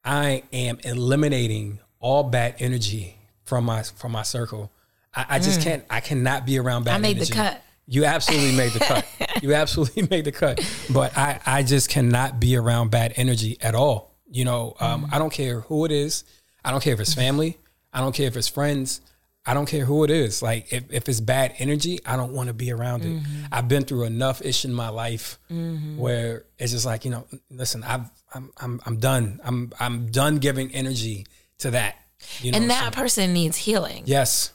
i am eliminating all bad energy from my from my circle i, I just mm. can't i cannot be around bad I made the energy. cut. You absolutely made the cut. You absolutely made the cut. But I, I just cannot be around bad energy at all. You know, um, mm. I don't care who it is. I don't care if it's family. I don't care if it's friends. I don't care who it is. Like if, if it's bad energy, I don't want to be around it. Mm-hmm. I've been through enough ish in my life mm-hmm. where it's just like, you know, listen, I've I'm I'm I'm done. I'm I'm done giving energy to that. You know, and that so- person needs healing. yes.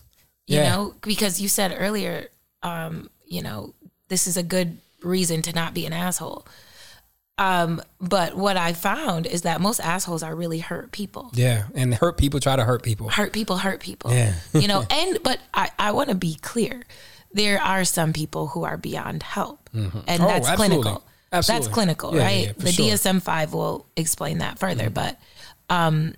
You yeah. know because you said earlier um you know this is a good reason to not be an asshole um but what i found is that most assholes are really hurt people Yeah. And hurt people try to hurt people. hurt people hurt people Yeah. you know and but i i want to be clear there are some people who are beyond help and Oh, that's absolutely. clinical Absolutely. that's clinical Yeah, right yeah, the sure. Mm-hmm. dsm-5 will explain that further but um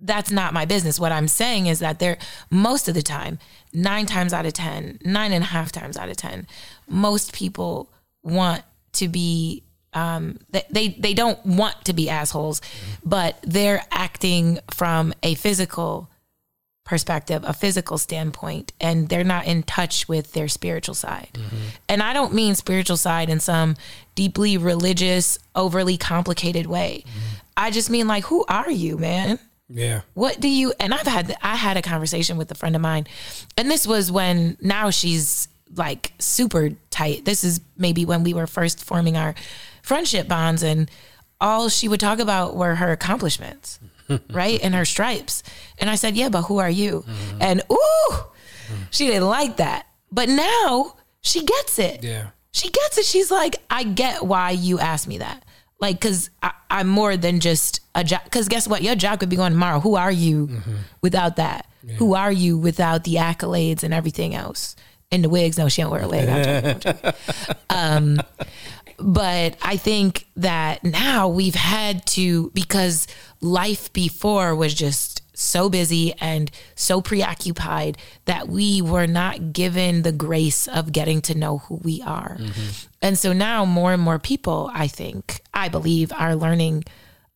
that's not my business. What I'm saying is that there, most of the time, nine times out of ten, nine and a half times out of 10, most people want to be, um, they, they, they don't want to be assholes, mm-hmm. but they're acting from a physical perspective, a physical standpoint, and they're not in touch with their spiritual side. Mm-hmm. And I don't mean spiritual side in some deeply religious, overly complicated way. Mm-hmm. I just mean like, who are you, man? Yeah. what do you and i've had i had a conversation with a friend of mine and this was when now she's like super tight this is maybe when we were first forming our friendship bonds and all she would talk about were her accomplishments right and her stripes and i said yeah but who are you mm-hmm. and ooh she didn't like that but now she gets it Yeah. she gets it. She's like, I get why you asked me that. Like, cause I, I'm more than just a job. Cause guess what? Your job could be going tomorrow. Who are you without that? Who are you without the accolades and everything else? And the wigs. No, she don't wear a wig. I'm joking, I'm joking. um, but I think that now we've had to because life before was just so busy and so preoccupied that we were not given the grace of getting to know who we are. Mm-hmm. And so now more and more people, I think, I believe, are learning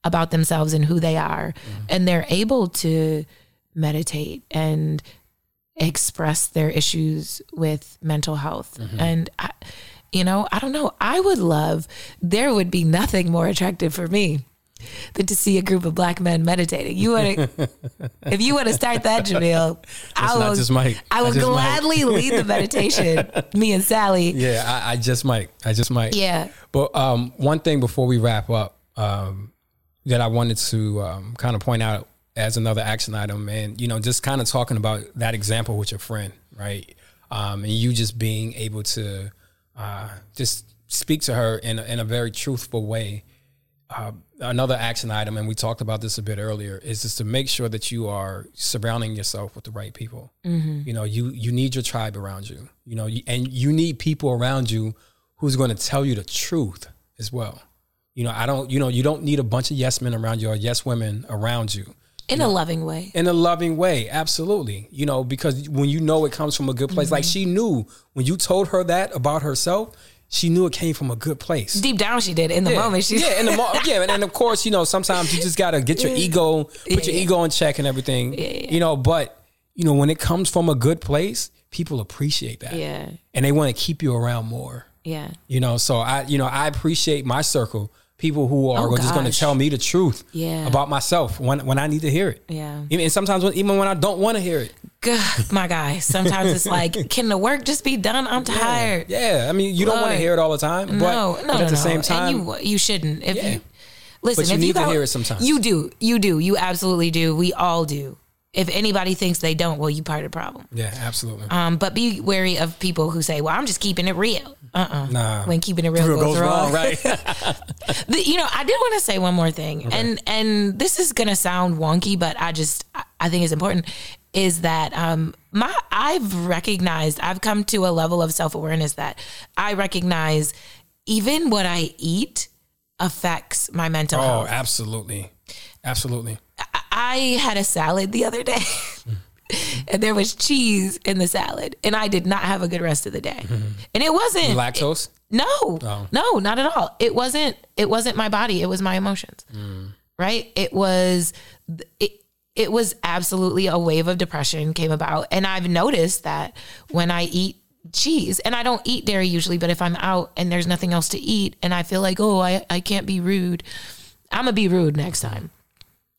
about themselves and who they are. Mm-hmm. And they're able to meditate and express their issues with mental health. Mm-hmm. And, I, you know, I don't know. I would love, there would be nothing more attractive for me than to see a group of black men meditating. You want to, if you want to start that, Jamil, I will, just Mike. I will might. gladly lead the meditation. Me and Sally. Yeah. I, I just might. I just might. Yeah. But um, one thing before we wrap up um, that I wanted to um, kind of point out as another action item, and you know, just kind of talking about that example with your friend, right? Um, and you just being able to uh, just speak to her in a, in a very truthful way. Uh, another action item, and we talked about this a bit earlier, is just to make sure that you are surrounding yourself with the right people. You know, you you need your tribe around you. You know, you, and you need people around you who's going to tell you the truth as well. You know, I don't. You know, you don't need a bunch of yes men around you or yes women around you In a loving way. in a loving way. Absolutely. You know, because when you know it comes from a good place, like she knew when you told her that about herself, she knew it came from a good place. Deep down, she did. In the Yeah, moment, she yeah, in the mo- yeah, and, and of course, you know, sometimes you just gotta get your ego, put your Yeah. ego in check and everything. yeah. You know, but you know, when it comes from a good place, people appreciate that, Yeah. and they want to keep you around more. Yeah. You know, so I, you know, I appreciate my circle, people who are Oh, just going to tell me the truth Yeah. about myself when when I need to hear it. Yeah. Even- and sometimes when, even when I don't want to hear it. God, my guy. Sometimes it's like, can the work just be done? I'm tired. Yeah, I mean, you don't want to hear it all the time, but, no, no, but no, at the no. same time, and you you shouldn't. If Yeah. you listen, But you if need you to hear it sometimes. You do, you do, you absolutely do. We all do. If anybody thinks they don't, well, you part of the problem. yeah, absolutely. Um, but be wary of people who say, "Well, I'm just keeping it real." Uh, uh Nah. When keeping it real goes, wrong, right? The- you know, I did want to say one more thing, and and this is gonna sound wonky, but I just I- I think it's important. Is that um my I've recognized I've come to a level of self awareness that I recognize even what I eat affects my mental oh, health. Oh, absolutely, absolutely. I had a salad the other day. And there was cheese in the salad, and I did not have a good rest of the day. Mm-hmm. And it wasn't Lactose. no, Oh. no, not at all. It wasn't. It wasn't my body. It was my emotions. Mm. Right. It was. It. It was absolutely a wave of depression came about, and I've noticed that when I eat cheese and I don't eat dairy usually, but if I'm out and there's nothing else to eat and I feel like, oh, I, I can't be rude, I'm gonna be rude next time.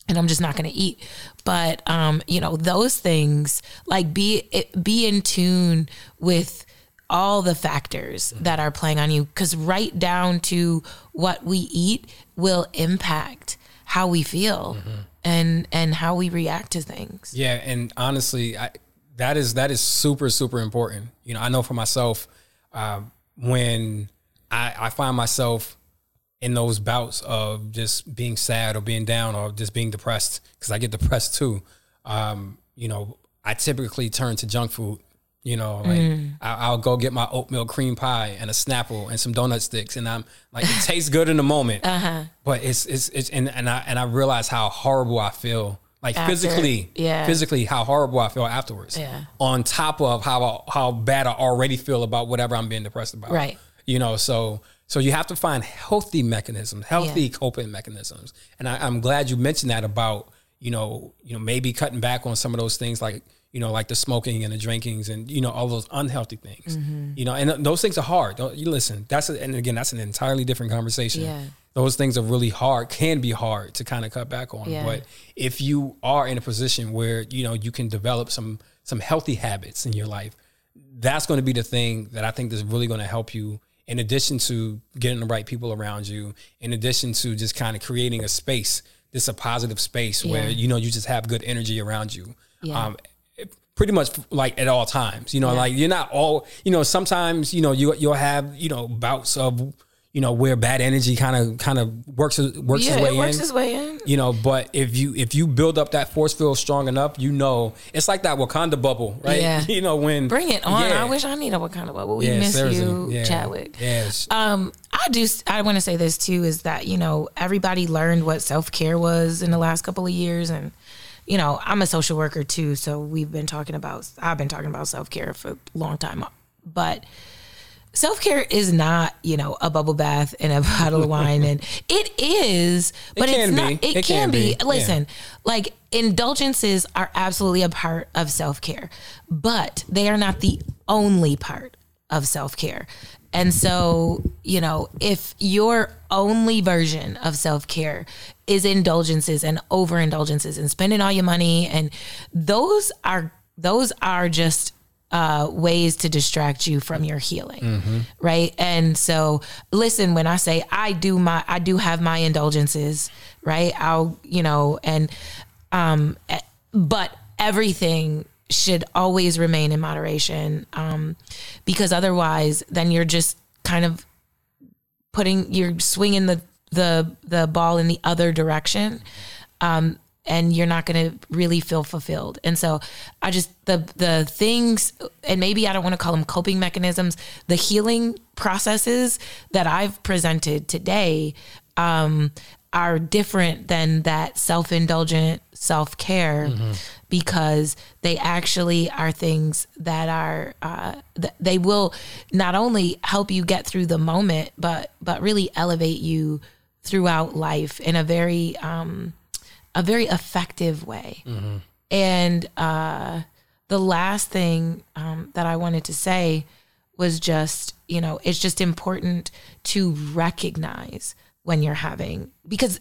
And I'm just not gonna eat. But um, you know, those things, like be be in tune with all the factors that are playing on you. Cause right down to what we eat will impact how we feel and and how we react to things. Yeah, and honestly, I, that is that is super super important. You know, I know for myself uh, when I, I find myself in those bouts of just being sad or being down or just being depressed because I get depressed too. Um, you know, I typically turn to junk food. You know, like I, I'll go get my oatmeal cream pie and a Snapple and some donut sticks, and I'm like, it tastes good in the moment, but it's it's it's and, and I and I realize how horrible I feel, like After, physically, yeah. physically how horrible I feel afterwards. Yeah. On top of how how bad I already feel about whatever I'm being depressed about. Right. You know, so so you have to find healthy mechanisms, healthy Yeah. coping mechanisms. And I, I'm glad you mentioned that about, you know, you know, maybe cutting back on some of those things like, you know, like the smoking and the drinkings and, you know, all those unhealthy things. Mm-hmm. You know, and those things are hard. Don't you listen, that's a, and again, that's an entirely different conversation. Yeah. Those things are really hard, can be hard to kind of cut back on. Yeah. But if you are in a position where, you know, you can develop some some healthy habits in your life, that's going to be the thing that I think is really going to help you. In addition to getting the right people around you, in addition to just kind of creating a space, this a positive space where you know you just have good energy around you. Yeah. Um, pretty much like at all times. You know, like you're not all. You know, sometimes you know you you'll have you know bouts of you know where bad energy kind of kind of works works yeah, its way it works in its way in. you know but if you if you build up that force field strong enough you know it's like that wakanda bubble right Yeah. you know when Bring it on. Yeah. I wish I need a Wakanda bubble. We Yeah, miss seriously. you, Yeah. Chadwick. yes Um, I do. I want to say this too is that you know everybody learned what self care was in the last couple of years, and you know I'm a social worker too, so we've been talking about. I've been talking about self care for a long time, but self care is not you know a bubble bath and a bottle of wine, and it is, but can it's not. It, It can, be. be. Listen, like indulgences are absolutely a part of self care, but they are not the only part of self care. And so, you know, if your only version of self care is indulgences and overindulgences and spending all your money, and those are those are just uh, ways to distract you from your healing, right? And so, listen, when I say I do my, I do have my indulgences, right? I'll, you know, and um, but everything should always remain in moderation, um, because otherwise, then you're just kind of putting, you're swinging the the the ball in the other direction. Um, and you're not going to really feel fulfilled. And so I just the the things and maybe I don't want to call them coping mechanisms, the healing processes that I've presented today um are different than that self-indulgent self-care because they actually are things that are uh, th- they will not only help you get through the moment but but really elevate you throughout life in a very um a very effective way. And uh, the last thing um, that I wanted to say was just, you know, it's just important to recognize when you're having, because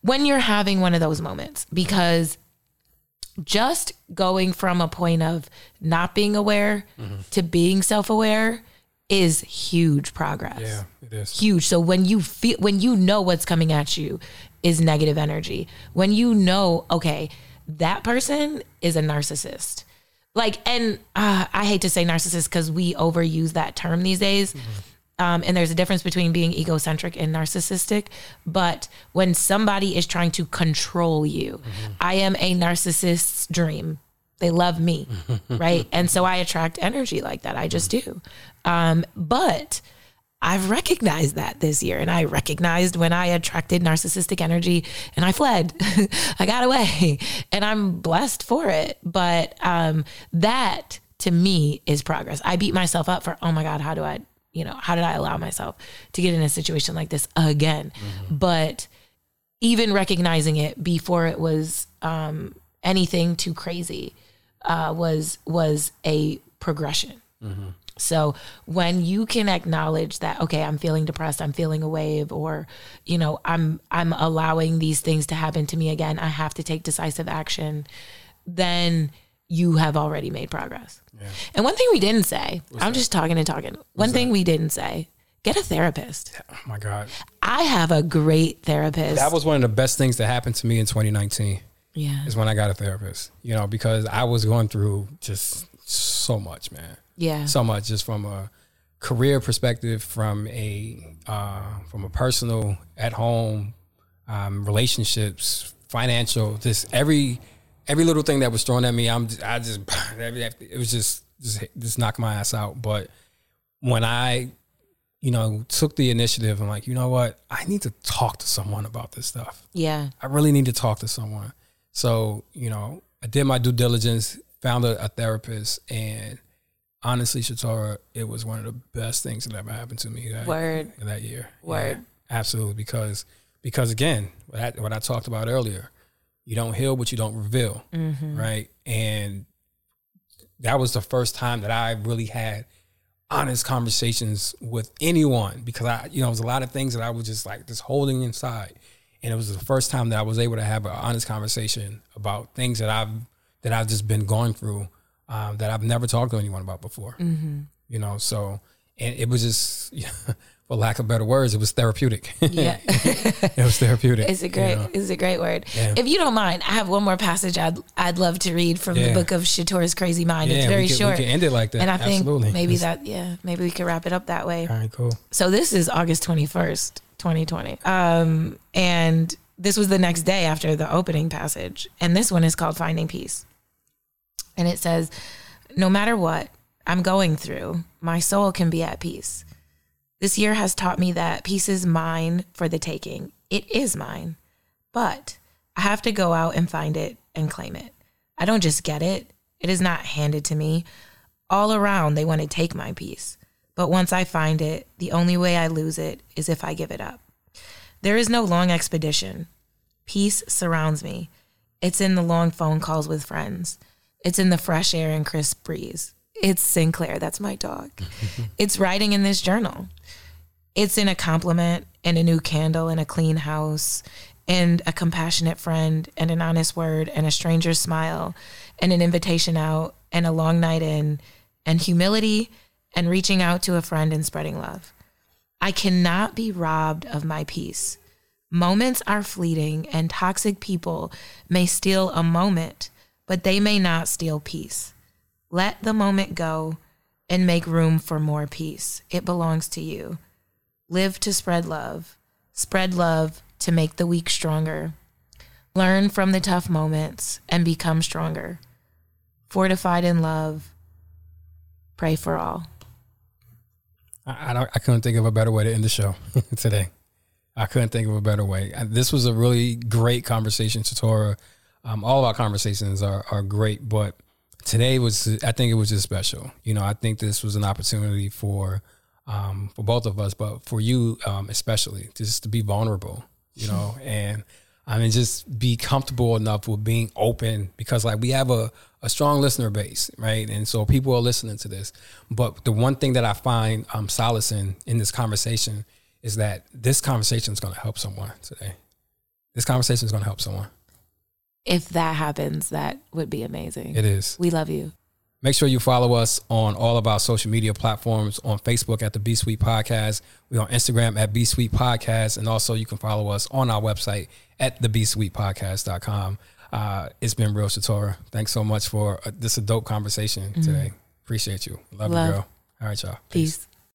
when you're having one of those moments, because just going from a point of not being aware to being self aware is huge progress yeah it is huge. So when you feel when you know what's coming at you is negative energy. When you know, okay, that person is a narcissist. Like, and uh, I hate to say narcissist because we overuse that term these days. Um, and there's a difference between being egocentric and narcissistic. But when somebody is trying to control you, I am a narcissist's dream. They love me, right? And so I attract energy like that. I just do. Um, but I've recognized that this year. And I recognized when I attracted narcissistic energy and I fled. I got away and I'm blessed for it. But um, that to me is progress. I beat myself up for, oh my God, how do I, you know, how did I allow myself to get in a situation like this again? But even recognizing it before it was um, anything too crazy uh, was was a progression. So when you can acknowledge that, okay, I'm feeling depressed, I'm feeling a wave, or you know, I'm I'm allowing these things to happen to me again. I have to take decisive action. Then you have already made progress. Yeah. And one thing we didn't say, What's I'm that? just talking and talking. What's one thing that? we didn't say, get a therapist. Oh my God. I have a great therapist. That was one of the best things that happened to me in 2019. Yeah. Is when I got a therapist, you know, because I was going through just so much, man. Yeah. So much just from a career perspective, from a uh, from a personal at home, um, relationships, financial, just every every little thing that was thrown at me, I'm just, I just it was just just just knock my ass out. But when I you know took the initiative, I'm like, you know what, I need to talk to someone about this stuff. Yeah, I really need to talk to someone. So you know, I did my due diligence, found a, a therapist, and honestly, Shatora, it was one of the best things that ever happened to me. That, Word. That year. Word. Yeah, absolutely, because because again, what I, what I talked about earlier you don't heal what you don't reveal, mm-hmm. right? And that was the first time that I really had honest conversations with anyone because I, you know, it was a lot of things that I was just like just holding inside. And it was the first time that I was able to have an honest conversation about things that I've that I've just been going through um, that I've never talked to anyone about before. Mm-hmm. You know, so and it was just for lack of better words, it was therapeutic. Yeah, it was therapeutic. It's a great, you know? it's a great word. Yeah. If you don't mind, I have one more passage I'd I'd love to read from yeah. the book of Shatora's Crazy Mind. Yeah, it's very we can, short. We can end it like that. And I Absolutely. think maybe that, yeah, maybe we could wrap it up that way. All right, cool. So this is August twenty first, twenty twenty, um, and this was the next day after the opening passage, and this one is called Finding Peace, and it says, "No matter what I'm going through, my soul can be at peace." This year has taught me that peace is mine for the taking. It is mine, but I have to go out and find it and claim it. I don't just get it, it is not handed to me. All around, they want to take my peace. But once I find it, the only way I lose it is if I give it up. There is no long expedition. Peace surrounds me. It's in the long phone calls with friends. It's in the fresh air and crisp breeze. It's Sinclair, that's my dog. it's writing in this journal it's in a compliment and a new candle and a clean house and a compassionate friend and an honest word and a stranger's smile and an invitation out and a long night in and humility and reaching out to a friend and spreading love. I cannot be robbed of my peace. Moments are fleeting and toxic people may steal a moment, but they may not steal peace. Let the moment go and make room for more peace. It belongs to you. Live to spread love. Spread love to make the weak stronger. Learn from the tough moments and become stronger. Fortified in love. Pray for all. I, I, I couldn't think of a better way to end the show today. I couldn't think of a better way. This was a really great conversation, Shatora. Um, all of our conversations are, are great, but today was, I think it was just special. You know, I think this was an opportunity for um, for both of us, but for you um, especially, just to be vulnerable, you know, and I mean, just be comfortable enough with being open because, like, we have a, a strong listener base, right? And so people are listening to this. But the one thing that I find um, solace in in this conversation is that this conversation is going to help someone today. This conversation is going to help someone. If that happens, that would be amazing. It is. We love you. Make sure you follow us on all of our social media platforms on Facebook at the B Suite Podcast. We're on Instagram at B Suite Podcast. And also you can follow us on our website at the B Suite Podcast.com. Uh, it's been real, Shatora. Thanks so much for uh, this a dope conversation mm-hmm. today. Appreciate you. Love, Love, you, girl. All right, y'all. Peace. Peace.